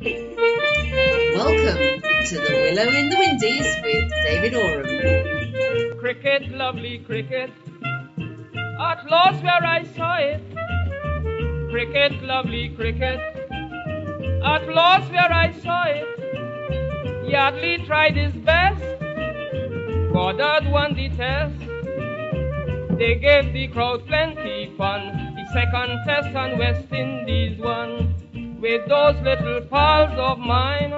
Welcome to the Willow in the Windies with David Oram. Cricket, lovely cricket. At Lord's where I saw it. Cricket, lovely cricket. At Lord's where I saw it. Yardley tried his best. Goddard won the test. They gave the crowd plenty fun. The second test on West Indies won. With those little pals of mine.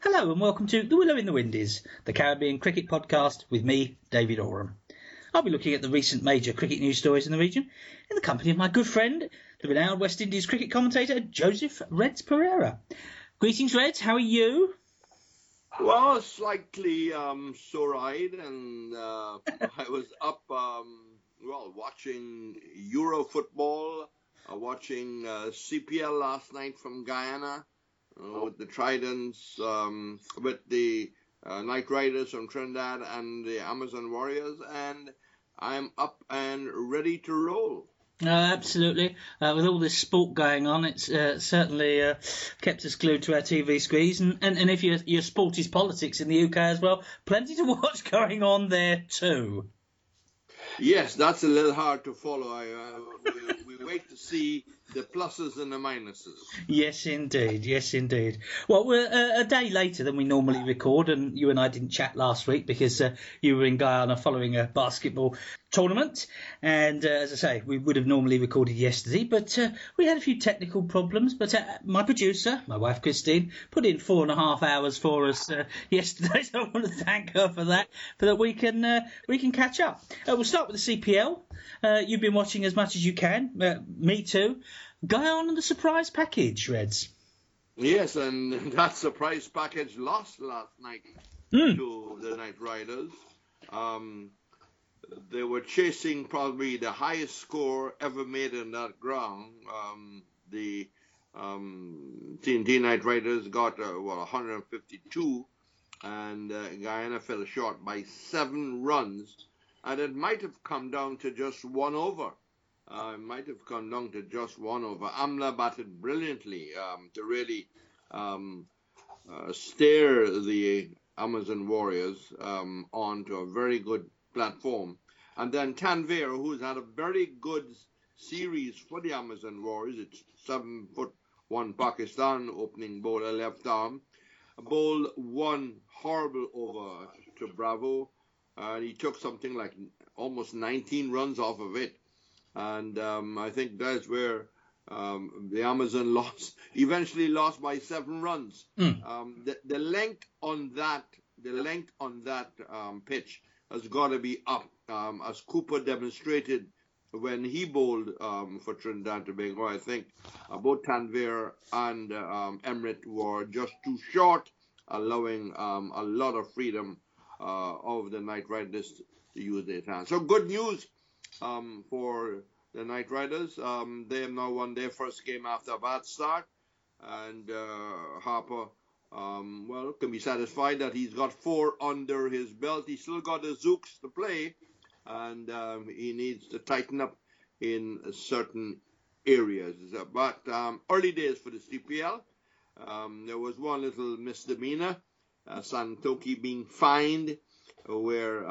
Hello and welcome to The Willow in the Windies, the Caribbean cricket podcast with me, David Oram. I'll be looking at the recent major cricket news stories in the region in the company of my good friend, the renowned West Indies cricket commentator, Joseph Reds Perreira. Greetings, Reds. How are you? Well, slightly um, sore-eyed, and uh, I was up, um, well, watching Euro football, uh, watching uh, CPL last night from Guyana uh, with the Tridents, um, with the uh, Knight Riders from Trinidad and the Amazon Warriors, and I'm up and ready to roll. Uh, absolutely. Uh, with all this sport going on, it's uh, certainly uh, kept us glued to our TV screens. And, and, and if your, your sport is politics in the UK as well, plenty to watch going on there too. Yes, that's a little hard to follow. I, uh, we, we wait to see the pluses and the minuses. Yes, indeed. Yes, indeed. Well, we're uh, a day later than we normally record, and you and I didn't chat last week because uh, you were in Guyana following a basketball tournament. And uh, as I say, we would have normally recorded yesterday, but uh, we had a few technical problems. But uh, my producer, my wife Christine, put in four and a half hours for us yesterday, so I want to thank her for that, so that we can we can catch up. We'll start with the CPL. You've been watching as much as you can. Me too. Guyana on the surprise package, Reds. Yes, and that surprise package lost last night Mm. to the Knight Riders. Um, they were chasing probably the highest score ever made in that ground. Um, the um, TNT Knight Riders got uh, well 152, and uh, Guyana fell short by seven runs, and it might have come down to just one over. Uh, it might have come down to just one over. Amla batted brilliantly um, to really um, uh, steer the Amazon Warriors um, onto a very good platform. And then Tanvir, who's had a very good series for the Amazon Warriors, it's seven foot one Pakistan opening bowler left arm, bowled one horrible over to Bravo, and he took something like almost 19 runs off of it. And um, I think that's where um, the Amazon lost, eventually lost by seven runs. Mm. Um, the, the length on that, the length on that um, pitch has got to be up, um, as Cooper demonstrated when he bowled um, for Trinidad and Tobago. I think uh, both Tanvir and Emirates were just too short, allowing um, a lot of freedom uh, of the Knight Riders to use their hands. So good news um, for the Knight Riders. Um, they have now won their first game after a bad start, and uh, Harper, um, well, can be satisfied that he's got four under his belt. He's still got the Zouks to play, and um, he needs to tighten up in certain areas. But um, early days for the CPL. Um, there was one little misdemeanor, uh, Santokie being fined, where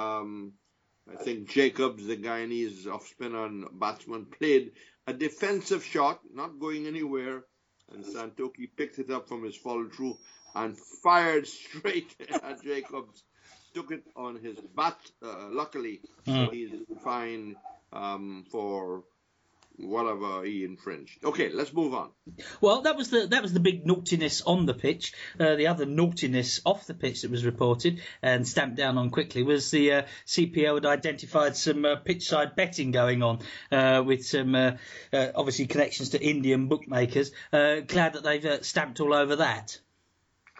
I think Jacobs, the Guyanese off spinner and batsman, played a defensive shot, not going anywhere, and Santokie picked it up from his follow through and fired straight at Jacobs. Took it on his bat, uh, luckily, so he's fine um, for whatever he infringed. Okay, let's move on. Well, that was the that was the big naughtiness on the pitch. Uh, the other naughtiness off the pitch that was reported and stamped down on quickly was the uh, CPO had identified some uh, pitch side betting going on uh, with some uh, uh, obviously connections to Indian bookmakers. Uh, glad that they've uh, stamped all over that.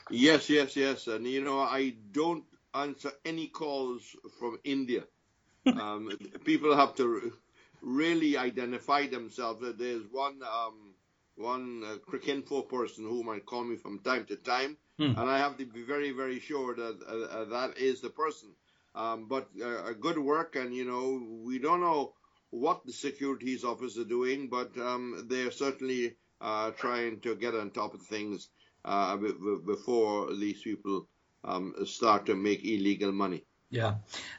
Yes, yes, yes. And you know, I don't answer any calls from India. Um, people have to really identify themselves. There's one um, one uh, Cricinfo person who might call me from time to time, Hmm. and I have to be very, very sure that uh, uh, that is the person. Um, but uh, a good work, and you know, we don't know what the securities office are doing, but um, they're certainly uh, trying to get on top of things uh, b- b- before these people um, start to make illegal money. Yeah,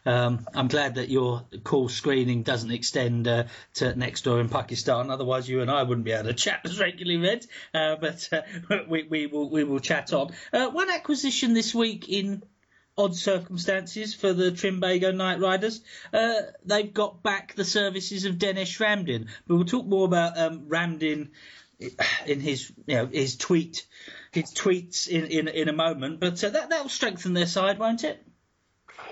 um, I'm glad that your call screening doesn't extend uh, to next door in Pakistan. Otherwise, you and I wouldn't be able to chat as regularly, Red. Uh, but uh, we, we will we will chat on. Uh, one acquisition this week in odd circumstances for the Trinbago Knight Riders. Uh, they've got back the services of Denesh Ramdin. But we'll talk more about um, Ramdin in his you know his tweet his tweets in in, in a moment. But uh, that that will strengthen their side, won't it?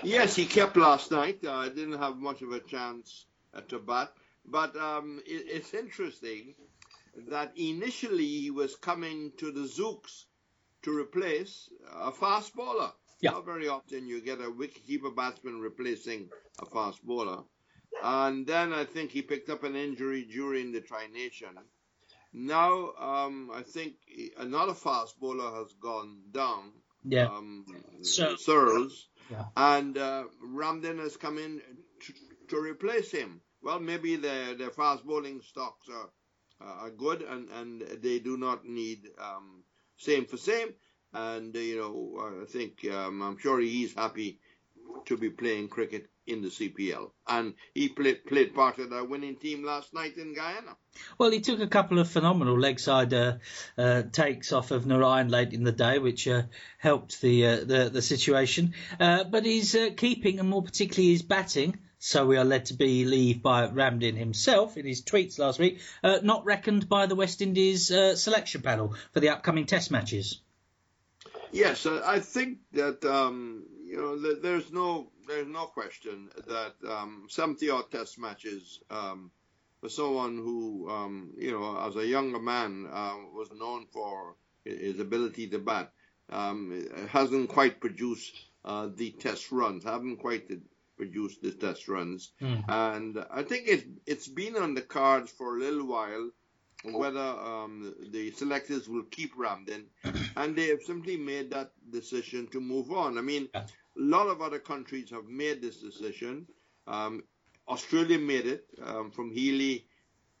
Yes, he kept last night. I uh, didn't have much of a chance uh, to bat, but um, it, it's interesting that initially he was coming to the Zouks to replace a fast bowler. Yeah. Not very often you get a wicketkeeper batsman replacing a fast bowler. And then I think he picked up an injury during the Tri Nation. Now um, I think another fast bowler has gone down. Yeah. Um, So- Searles. Yeah. And uh, Ramdin has come in to, to replace him. Well, maybe the the fast bowling stocks are, uh, are good and, and they do not need um, same for same. And, uh, you know, I think um, I'm sure he's happy to be playing cricket in the CPL. And he played, played part of the winning team last night in Guyana. Well, he took a couple of phenomenal leg side uh, uh, takes off of Narayan late in the day, which uh, helped the, uh, the the situation. Uh, but he's uh, keeping, and more particularly his batting. So we are led to believe by Ramdin himself in his tweets last week, not reckoned by the West Indies selection panel for the upcoming Test matches. Yes, I think that um, you know there's no there's no question that um, 70 odd Test matches. Um, for someone who, um, you know, as a younger man, uh, was known for his ability to bat, um, hasn't quite produced uh, the test runs, haven't quite produced the test runs. Mm. And I think it's, it's been on the cards for a little while whether um, the selectors will keep Ramdin, and they have simply made that decision to move on. I mean, a lot of other countries have made this decision. Um, Australia made it um, from Healy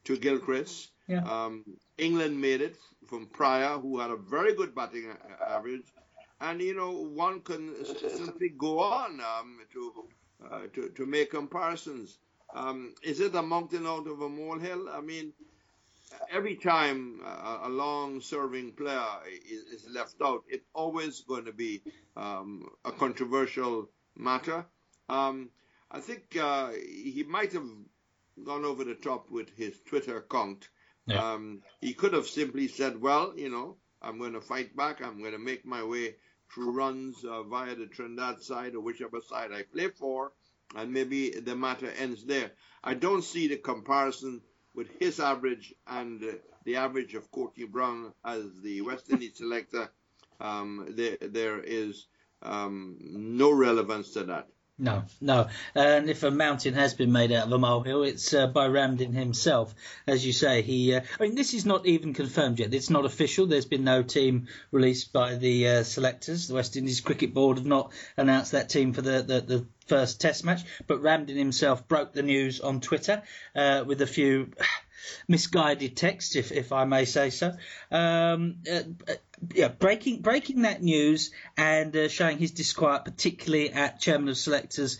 to Gilchrist. Yeah. Um, England made it from Prior, who had a very good batting average. And, you know, one can simply go on um, to, uh, to, to make comparisons. Um, is it a mountain out of a molehill? I mean, every time a, a long-serving player is, is, left out, it's always going to be um, a controversial matter. Um, I think uh, he might have gone over the top with his Twitter account. Yeah. Um, he could have simply said, "Well, you know, I'm going to fight back. I'm going to make my way through runs uh, via the Trinidad side or whichever side I play for, and maybe the matter ends there." I don't see the comparison with his average and uh, the average of Courtney Browne as the West Indies selector. Um, there, there is um, no relevance to that. No, no. And if a mountain has been made out of a molehill, it's uh, by Ramdin himself. As you say, he. Uh, I mean, this is not even confirmed yet. It's not official. There's been no team released by the uh, selectors. The West Indies Cricket Board have not announced that team for the, the, the first Test match. But Ramdin himself broke the news on Twitter uh, with a few misguided text, if if I may say so. Um, uh, yeah, breaking breaking that news and uh, showing his disquiet, particularly at chairman of selectors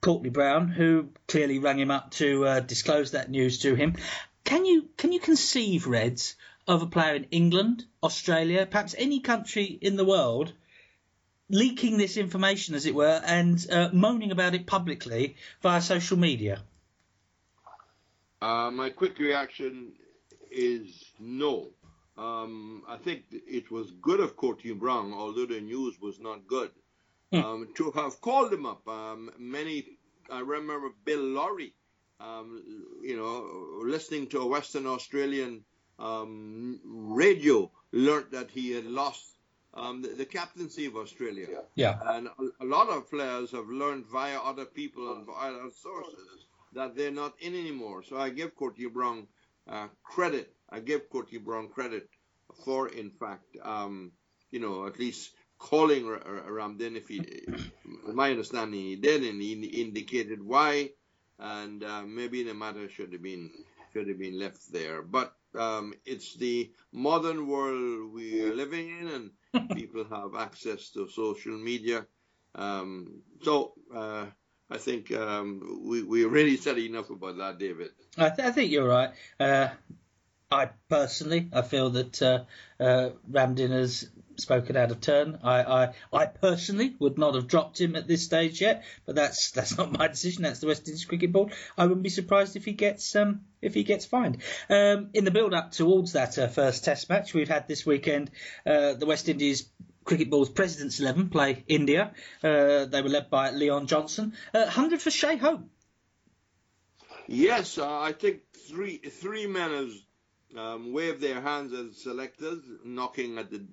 Courtney Browne, who clearly rang him up to uh, disclose that news to him. Can you can you conceive, Reds, of a player in England, Australia, perhaps any country in the world? Leaking this information, as it were, and uh, moaning about it publicly via social media. Uh, my quick reaction is no. Um, I think it was good of Courtney Browne, although the news was not good, um, to have called him up. Um, many, I remember Bill Lawry, um, you know, listening to a Western Australian um, radio, learned that he had lost um, the, the, captaincy of Australia. Yeah. And a, a, lot of players have learned via other people and via other sources that they're not in anymore. So I give Courtney Browne uh, credit. I give Courtney Browne credit for, in fact, um, you know, at least calling Ramdin. If he, my understanding, he did, and he indicated why and uh, maybe the matter should have been should have been left there. But um, it's the modern world we are living in, and people have access to social media. Um, so uh, I think um, we we already said enough about that, David. I, th- I think you're right. Uh, I personally, I feel that uh, uh, Ramdin has spoken out of turn. I, I, I personally would not have dropped him at this stage yet, but that's that's not my decision. That's the West Indies Cricket Board. I wouldn't be surprised if he gets um, if he gets fined. Um, in the build up towards that uh, first Test match we've had this weekend, uh, the West Indies Cricket Board's President's Eleven play India. Uh, they were led by Leon Johnson. Uh, hundred for Shai Hope. Yes, uh, I think three three men um, waved their hands as selectors, knocking at the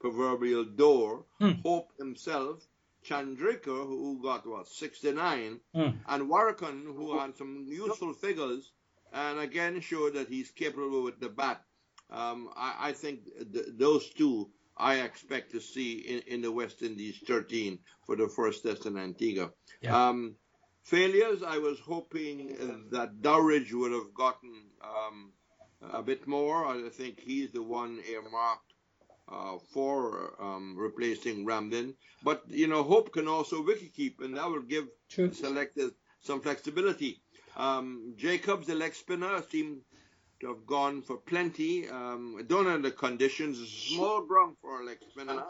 proverbial door. Hmm. Hope himself, Chandrika, who got what 69, Hmm. and Warrican, who had some useful figures, and again showed that he's capable with the bat. Um, I, I think th- those two I expect to see in, in the West Indies 13 for the first test in Antigua. Yeah. Um, failures, I was hoping uh, that Dowrich would have gotten um, a bit more. I think he's the one earmarked uh, for um, replacing Ramdin. But, you know, Hope can also wicket keep, and that will give True. selectors some flexibility. Um, Jacobs, the leg spinner, seemed to have gone for plenty. Um, I don't know the conditions. It's a small ground for a leg spinner.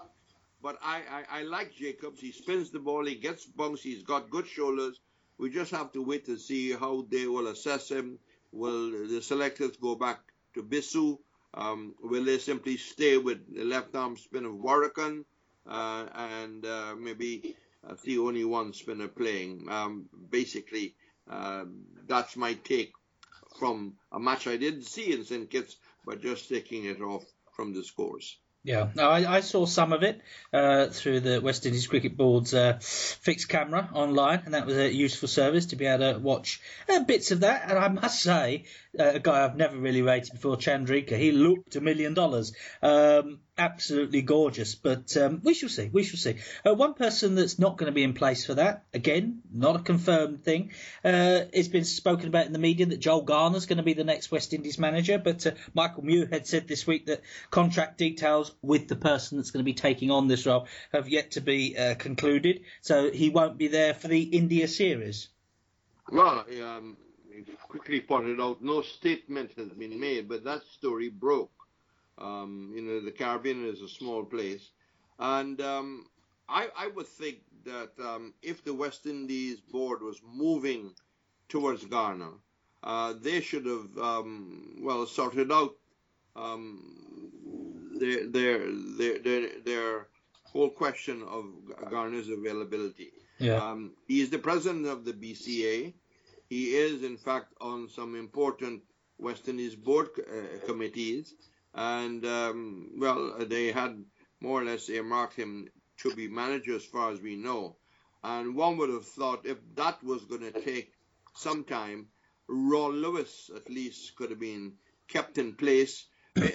But I, I, I like Jacobs. He spins the ball. He gets bunks. He's got good shoulders. We just have to wait to see how they will assess him. Will the selectors go back to Bishoo? Um, will they simply stay with the left arm spin of Warrican uh, and uh, maybe uh, see only one spinner playing? Um, basically, uh, that's my take from a match I didn't see in St. Kitts, but just taking it off from the scores. Yeah, no, I, I saw some of it uh, through the West Indies Cricket Board's uh, fixed camera online, and that was a useful service to be able to watch uh, bits of that. And I must say, a guy I've never really rated before, Chandrika, he looked a million dollars. Um, absolutely gorgeous, but um, we shall see. We shall see. Uh, one person that's not going to be in place for that, again, not a confirmed thing. Uh, it's been spoken about in the media that Joel Garner's going to be the next West Indies manager, but uh, Michael had said this week that contract details with the person that's going to be taking on this role have yet to be uh, concluded, so he won't be there for the India series. Well, um, quickly pointed out, no statement has been made, but that story broke. Um, you know, the Caribbean is a small place, and um, I, I would think that um, if the West Indies board was moving towards Garner, uh, they should have um, well sorted out um, their, their their their their whole question of Garner's availability. Yeah. Um, he is the president of the BCA. He is, in fact, on some important West Indies board uh, committees. And, um, well, they had more or less earmarked him to be manager as far as we know. And one would have thought if that was going to take some time, Rawl Lewis at least could have been kept in place.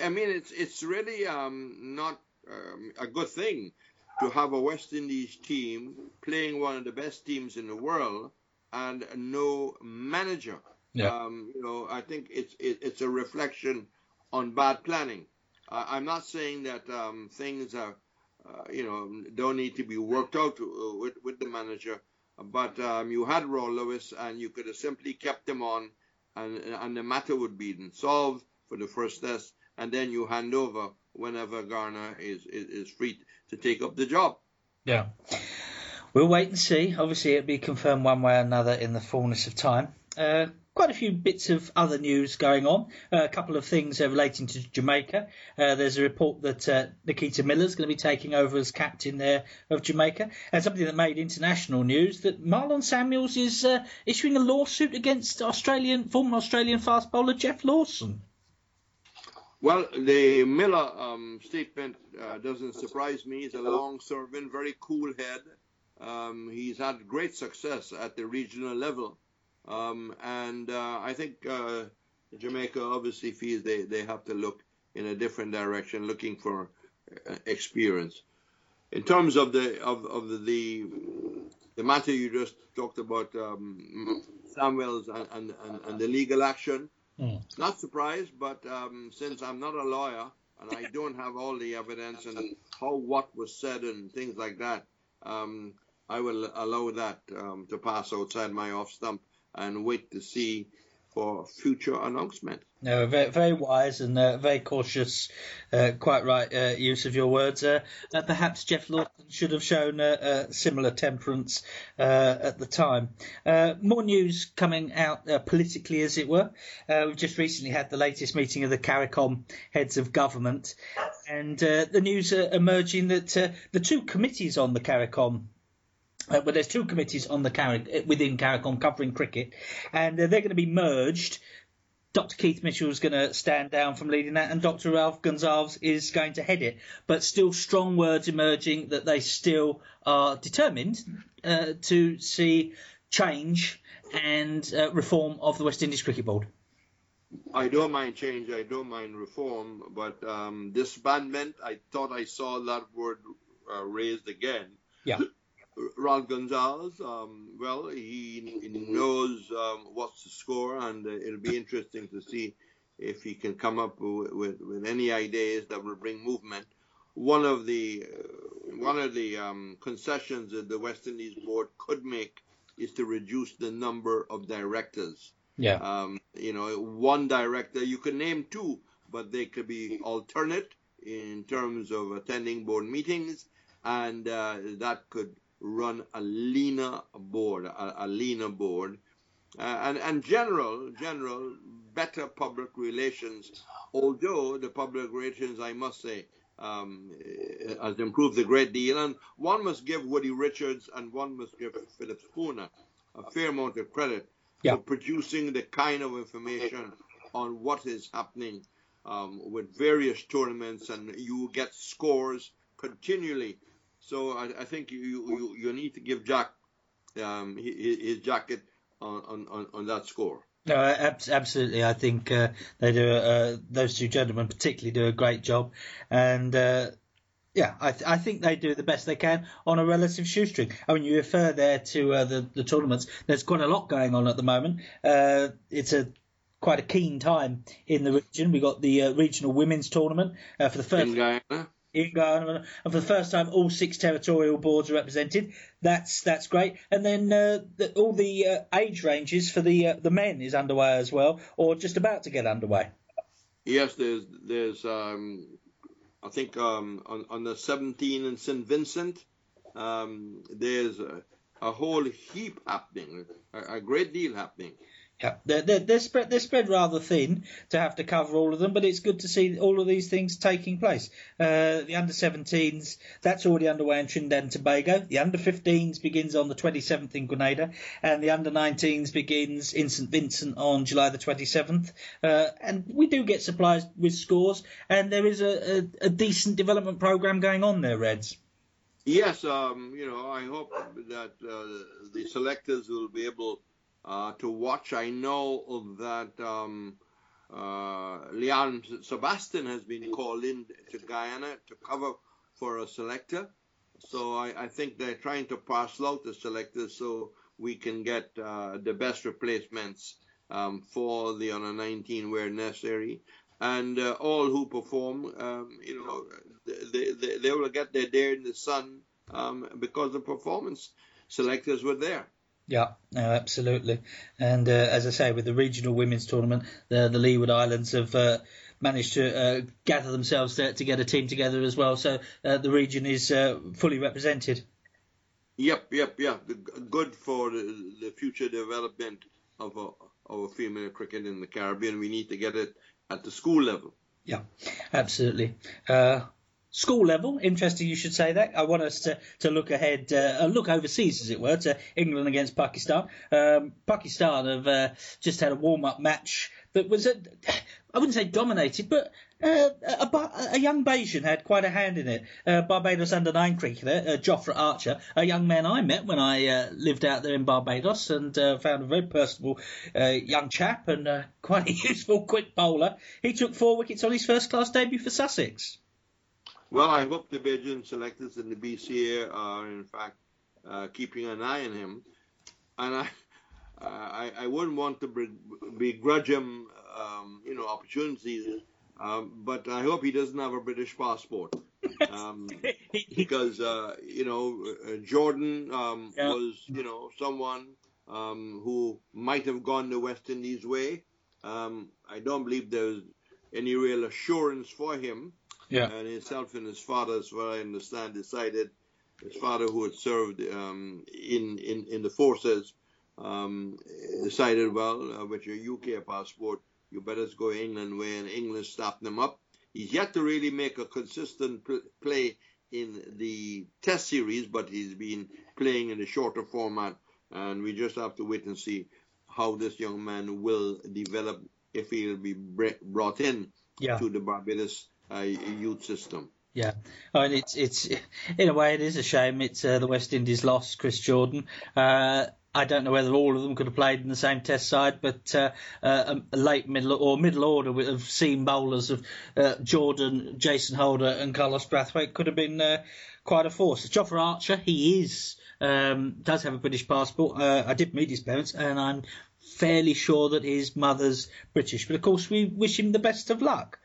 I mean, it's it's really um, not um, a good thing to have a West Indies team playing one of the best teams in the world and no manager. Yeah. Um, you know, I think it's it, it's a reflection on bad planning. Uh, I'm not saying that um, things are, uh, you know, don't need to be worked out uh, with with the manager, but um, you had Rawl Lewis and you could have simply kept him on, and and the matter would be solved for the first test, and then you hand over whenever Garner is is, is free to take up the job. Yeah. We'll wait and see. Obviously, it'll be confirmed one way or another in the fullness of time. Uh, quite a few bits of other news going on. Uh, a couple of things uh, relating to Jamaica. Uh, there's a report that uh, Nikita Miller's going to be taking over as captain there of Jamaica. And something that made international news that Marlon Samuels is uh, issuing a lawsuit against Australian former Australian fast bowler Geoff Lawson. Well, the Miller um, statement uh, doesn't surprise me. He's a long-serving, very cool head. Um, he's had great success at the regional level, um, and uh, I think uh, Jamaica obviously feels they, they have to look in a different direction, looking for uh, experience. in terms of the of, of the, the the matter you just talked about, um, Samuels and, and, and, and, the legal action. Mm. Not surprised, but um, since I'm not a lawyer and I don't have all the evidence and how what was said and things like that, um, I will allow that um, to pass outside my off stump and wait to see for future announcement. No, very, very wise and uh, very cautious, uh, quite right uh, use of your words. Uh, uh, perhaps Geoff Lawson should have shown similar temperance uh, at the time. more news coming out politically, as it were. we've just recently had the latest meeting of the CARICOM heads of government, and the news emerging that the two committees on the CARICOM uh, but there's two committees on the Car- within CARICOM covering cricket, and uh, they're going to be merged. Dr. Keith Mitchell is going to stand down from leading that, and Dr. Ralph Gonsalves is going to head it. But still, strong words emerging that they still are determined uh, to see change and uh, reform of the West Indies Cricket Board. I don't mind change, I don't mind reform, but um, disbandment, I thought I saw that word uh, raised again. Yeah. Ralph Gonsalves, um, well, he, he knows um, what's the score, and uh, it'll be interesting to see if he can come up with, with, with any ideas that will bring movement. One of the uh, one of the um, concessions that the West Indies board could make is to reduce the number of directors. Yeah. Um, you know, one director you could name two, but they could be alternate in terms of attending board meetings, and uh, that could run a leaner board, a, a leaner board, uh, and and general general better public relations. Although the public relations, I must say, um, has improved a great deal, and one must give Woody Richards and one must give Philip Spooner a fair amount of credit yeah. for producing the kind of information on what is happening um, with various tournaments, and you get scores continually so I, I think you, you, you need to give Jack um, his, his jacket on, on, on that score. No, absolutely. I think uh, they do. Uh, those two gentlemen particularly do a great job, and uh, yeah, I, th- I, think they do the best they can on a relative shoestring. I mean, you refer there to uh, the the tournaments. There's quite a lot going on at the moment. Uh, it's a quite a keen time in the region. We got the uh, regional women's tournament for the first. In Guyana in Guyana, and for the first time, all six territorial boards are represented. That's that's great. And then uh, the, all the uh, age ranges for the uh, the men is underway as well, or just about to get underway. Yes, there's there's um, I think um, on on the 17 in St Vincent, um, there's a, a, whole heap happening, a, a great deal happening. Yeah, they're, they're, they're, spread they're spread rather thin to have to cover all of them, but it's good to see all of these things taking place. Uh, the under 17s that's already underway in Trinidad and Tobago. The under 15s begins on the 27th in Grenada, and the under 19s begins in St Vincent on July the 27th. Uh, and we do get supplies with scores, and there is a, a, a decent development program going on there, Reds. Yes, um, you know, I hope that uh, the selectors will be able uh, to watch. I know that um, uh, Leon Sebastian has been called in to Guyana to cover for a selector. So I, I think they're trying to parcel out the selectors so we can get uh, the best replacements um, for the under 19 where necessary. And uh, all who perform, um, you know, they, they, they will get their day in the sun um, because the performance selectors were there. Yeah, no, absolutely. And uh, as I say, with the regional women's tournament, the, the Leeward Islands have uh, managed to uh, gather themselves to, to, get a team together as well. So uh, the region is uh, fully represented. Yep, yep, yep. Good for the, the future development of a, of a female cricket in the Caribbean. We need to get it at the school level. Yeah, absolutely. School level. Interesting you should say that. I want us to, to look ahead, uh, look overseas, as it were, to England against Pakistan. Um, Pakistan have uh, just had a warm up match that was, I wouldn't say dominated, but uh, a, a, young Bajan had quite a hand in it. Uh, Barbados under nine cricketer, uh, Jofra Archer, a young man I met when I uh, lived out there in Barbados and uh, found a very personable uh, young chap and quite a useful quick bowler. He took four wickets on his first class debut for Sussex. Well, I hope the Bajan selectors and the BCA are, in fact, uh, keeping an eye on him. And I, I, I wouldn't want to begrudge him, um, you know, opportunities, um, but I hope he doesn't have a British passport. Um, because, uh, you know, uh, Jordan um, yeah. was, you know, someone um, who might have gone the West Indies way. Um, I don't believe there's any real assurance for him. Yeah. And himself and his father, as far as I understand, decided his father, who had served um, in, in, in the forces, um, decided, well, uh, with your UK passport, you better go England way, and England stopped them up. He's yet to really make a consistent pl- play in the test series, but he's been playing in the shorter format, and we just have to wait and see how this young man will develop if he'll be brought in yeah. to the Barbados uh, youth system. Yeah, I mean it's it's in a way it is a shame. It's uh, the West Indies lost Chris Jordan. Uh, I don't know whether all of them could have played in the same Test side, but uh, uh, a late middle or middle order of seam bowlers of uh, Jordan, Jason Holder, and Carlos Brathwaite could have been uh, quite a force. Jofra Archer, he is um, does have a British passport. Uh, I did meet his parents, and I'm fairly sure that his mother's British. But of course, we wish him the best of luck.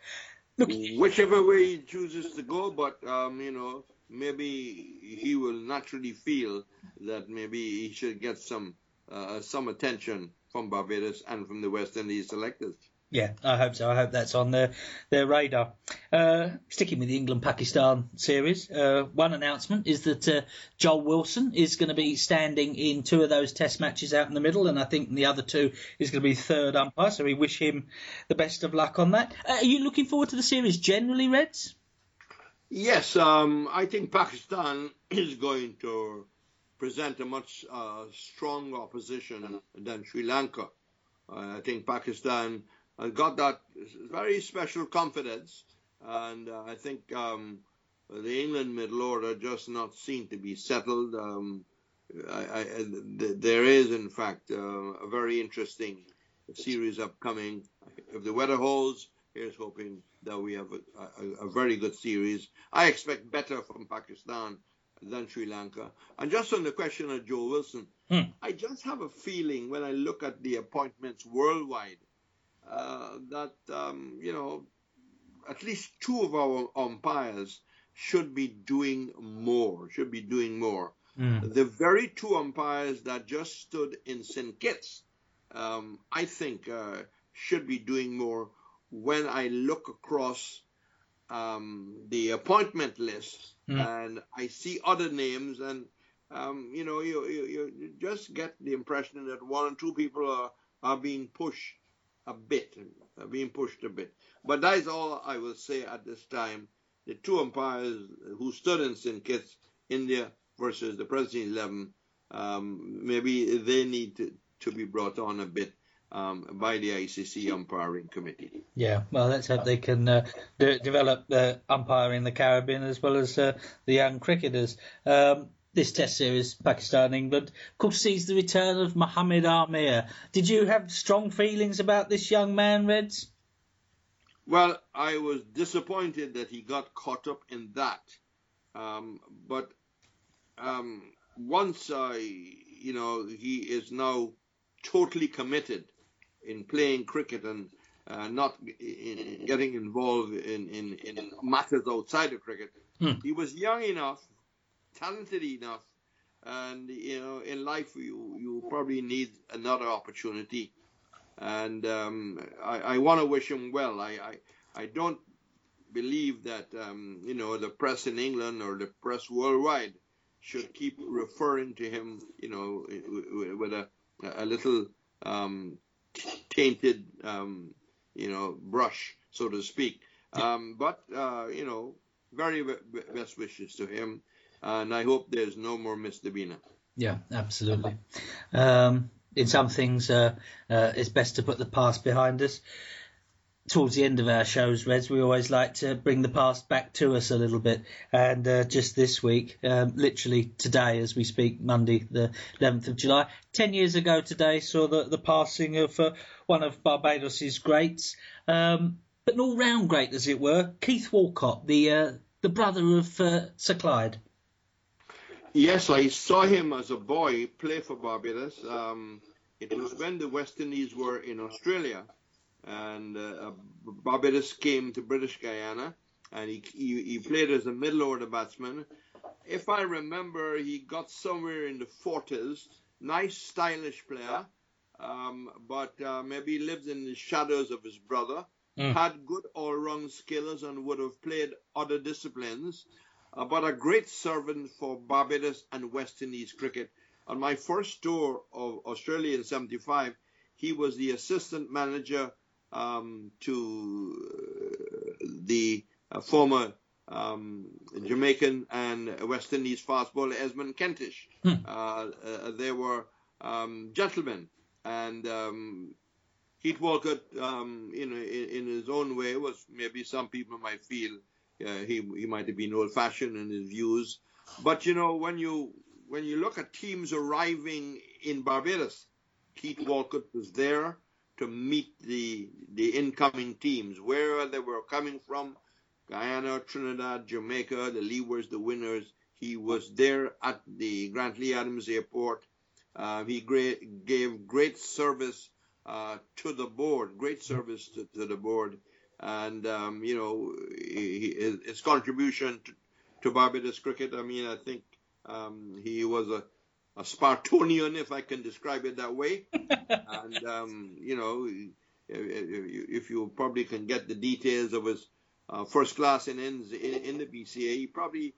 Look, whichever way he chooses to go, but um, you know, maybe he will naturally feel that maybe he should get some uh, some attention from Barbados and from the West Indies selectors. Yeah, I hope so. I hope that's on their their radar. Uh, sticking with the England Pakistan series, uh, one announcement is that uh, Joel Wilson is going to be standing in two of those Test matches out in the middle, and I think the other two is going to be third umpire. So we wish him the best of luck on that. Uh, are you looking forward to the series generally, Reds? Yes, um, I think Pakistan is going to present a much uh, stronger opposition than Sri Lanka. I think Pakistan and got that very special confidence. And uh, I think um, the England middle order just not seen to be settled. Um, I, I, th- there is, in fact, uh, a very interesting series upcoming. If the weather holds, here's hoping that we have a, a, a very good series. I expect better from Pakistan than Sri Lanka. And just on the question of Joe Wilson, hmm. I just have a feeling when I look at the appointments worldwide uh, that um, you know at least two of our umpires should be doing more. Should be doing more. Mm. The very two umpires that just stood in St. Kitts, um, I think, uh, should be doing more. When I look across um, the appointment list mm. and I see other names, and um, you know, you, you, you just get the impression that one or two people are, are being pushed a bit, being pushed a bit. But that is all I will say at this time. The two umpires who stood in St. Kitts, India versus the present 11, um, maybe they need to, to be brought on a bit um, by the ICC umpiring committee. Yeah, well, let's hope they can uh, de- develop uh, the Caribbean as well as uh, the young cricketers. Um, this Test series, Pakistan England, of course sees the return of Mohammad Amir. Did you have strong feelings about this young man, Reds? Well, I was disappointed that he got caught up in that. Um, but um, once I, you know, he is now totally committed in playing cricket and uh, not in, getting involved in, in, in matters outside of cricket. Hmm. He was young enough talented enough, and you know, in life you you probably need another opportunity, and um, I, I want to wish him well. I, I I don't believe that um, you know the press in England or the press worldwide should keep referring to him, you know, with a a little um, tainted, um, you know, brush, so to speak. Um, but uh, you know, very best wishes to him and I hope there's no more. Bina. Yeah, absolutely. Um, in some things, uh, uh, it's best to put the past behind us. Towards the end of our shows, Reds, we always like to bring the past back to us a little bit. And uh, just this week, um, literally today as we speak, Monday, the 11th of July, 10 years ago today, saw the, the passing of uh, one of Barbados's greats, um, but an all round great, as it were, Keith Walcott, the uh, the brother of uh, Sir Clyde. Yes, I saw him as a boy play for Barbados. Um, it was when the West Indies were in Australia, and uh, Barbados came to British Guyana, and he, he, he played as a middle order batsman. If I remember, he got somewhere in the 40s. Nice, stylish player, um, but uh, maybe lived in the shadows of his brother. Mm. Had good all-round skills and would have played other disciplines uh, but a great servant for Barbados and West Indies cricket. On my first tour of Australia in 75, he was the assistant manager um, to uh, the uh, former um, Jamaican and West Indies fast bowler Esmond Kentish. Hmm. Uh, uh, they were um, gentlemen, and um, Keith Walcott, um, in, in his own way, was maybe some people might feel uh, he he might have been old-fashioned in his views, but you know when you when you look at teams arriving in Barbados, Keith Walcott was there to meet the the incoming teams, where they were coming from, Guyana, Trinidad, Jamaica, the Leewards, the Windwards. He was there at the Grantley Adams Airport. Uh, he great, gave great service uh, to the board, great service to, to the board and um, you know he, his contribution to, to, Barbados cricket. I mean, I think um, he was a, a, Spartanian, if I can describe it that way. and um, you know, if you probably can get the details of his uh, first class innings in, in, the BCA, he probably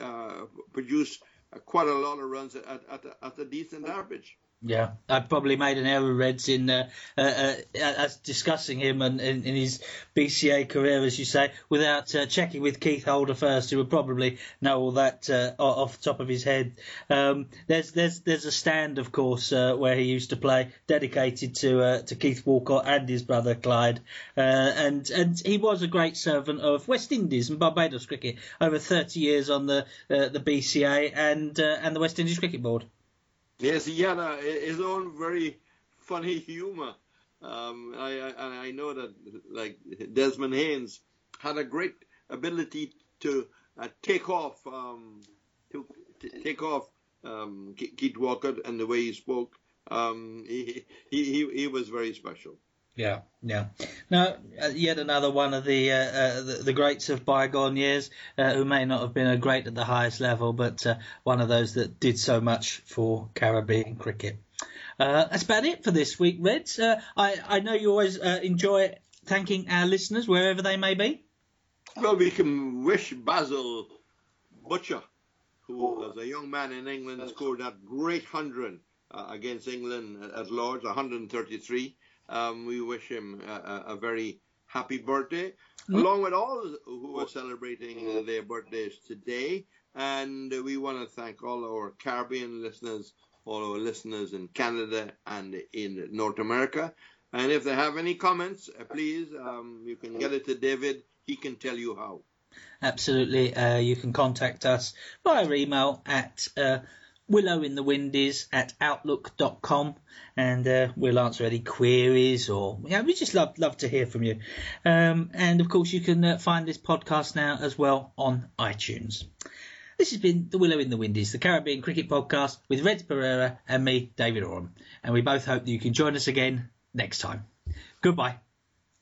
uh, produced quite a lot of runs at, at, at a decent average. Yeah, I probably made an error, Reds, in uh, uh, uh, as discussing him and in, his BCA career, as you say, without uh, checking with Keith Holder first, who would probably know all that uh, off the top of his head. Um, there's there's there's a stand, of course, uh, where he used to play, dedicated to to Keith Walcott and his brother Clyde, and and he was a great servant of West Indies and Barbados cricket over 30 years on the the BCA and and the West Indies Cricket Board. Yes, he had a, his own very funny humor. Um, I, I, I know that like Desmond Haynes had a great ability to uh, take off, um, to, to, take off um, Keith Walcott and the way he spoke. Um, he, he, he, he was very special. Yeah, yeah. Now, uh, yet another one of the, uh, uh, the, the greats of bygone years, uh, who may not have been a great at the highest level, but uh, one of those that did so much for Caribbean cricket. Uh, that's about it for this week, Reds. I I know you always enjoy thanking our listeners wherever they may be. Well, we can wish Basil Butcher, who was a young man in England scored that great hundred against England at Lords, 133. Um, we wish him a, a, very happy birthday, mm-hmm. along with all who are celebrating their birthdays today. And we want to thank all our Caribbean listeners, all our listeners in Canada and in North America. And if they have any comments, uh, please, um, you can get it to David. He can tell you how. Absolutely. Uh, you can contact us via email at uh, Willow in the Windies at outlook.com and uh, we'll answer any queries or yeah, we just love love to hear from you. Um, and of course, you can uh, find this podcast now as well on iTunes. This has been the Willow in the Windies, the Caribbean Cricket Podcast with Red Perreira and me, David Oram. And we both hope that you can join us again next time. Goodbye.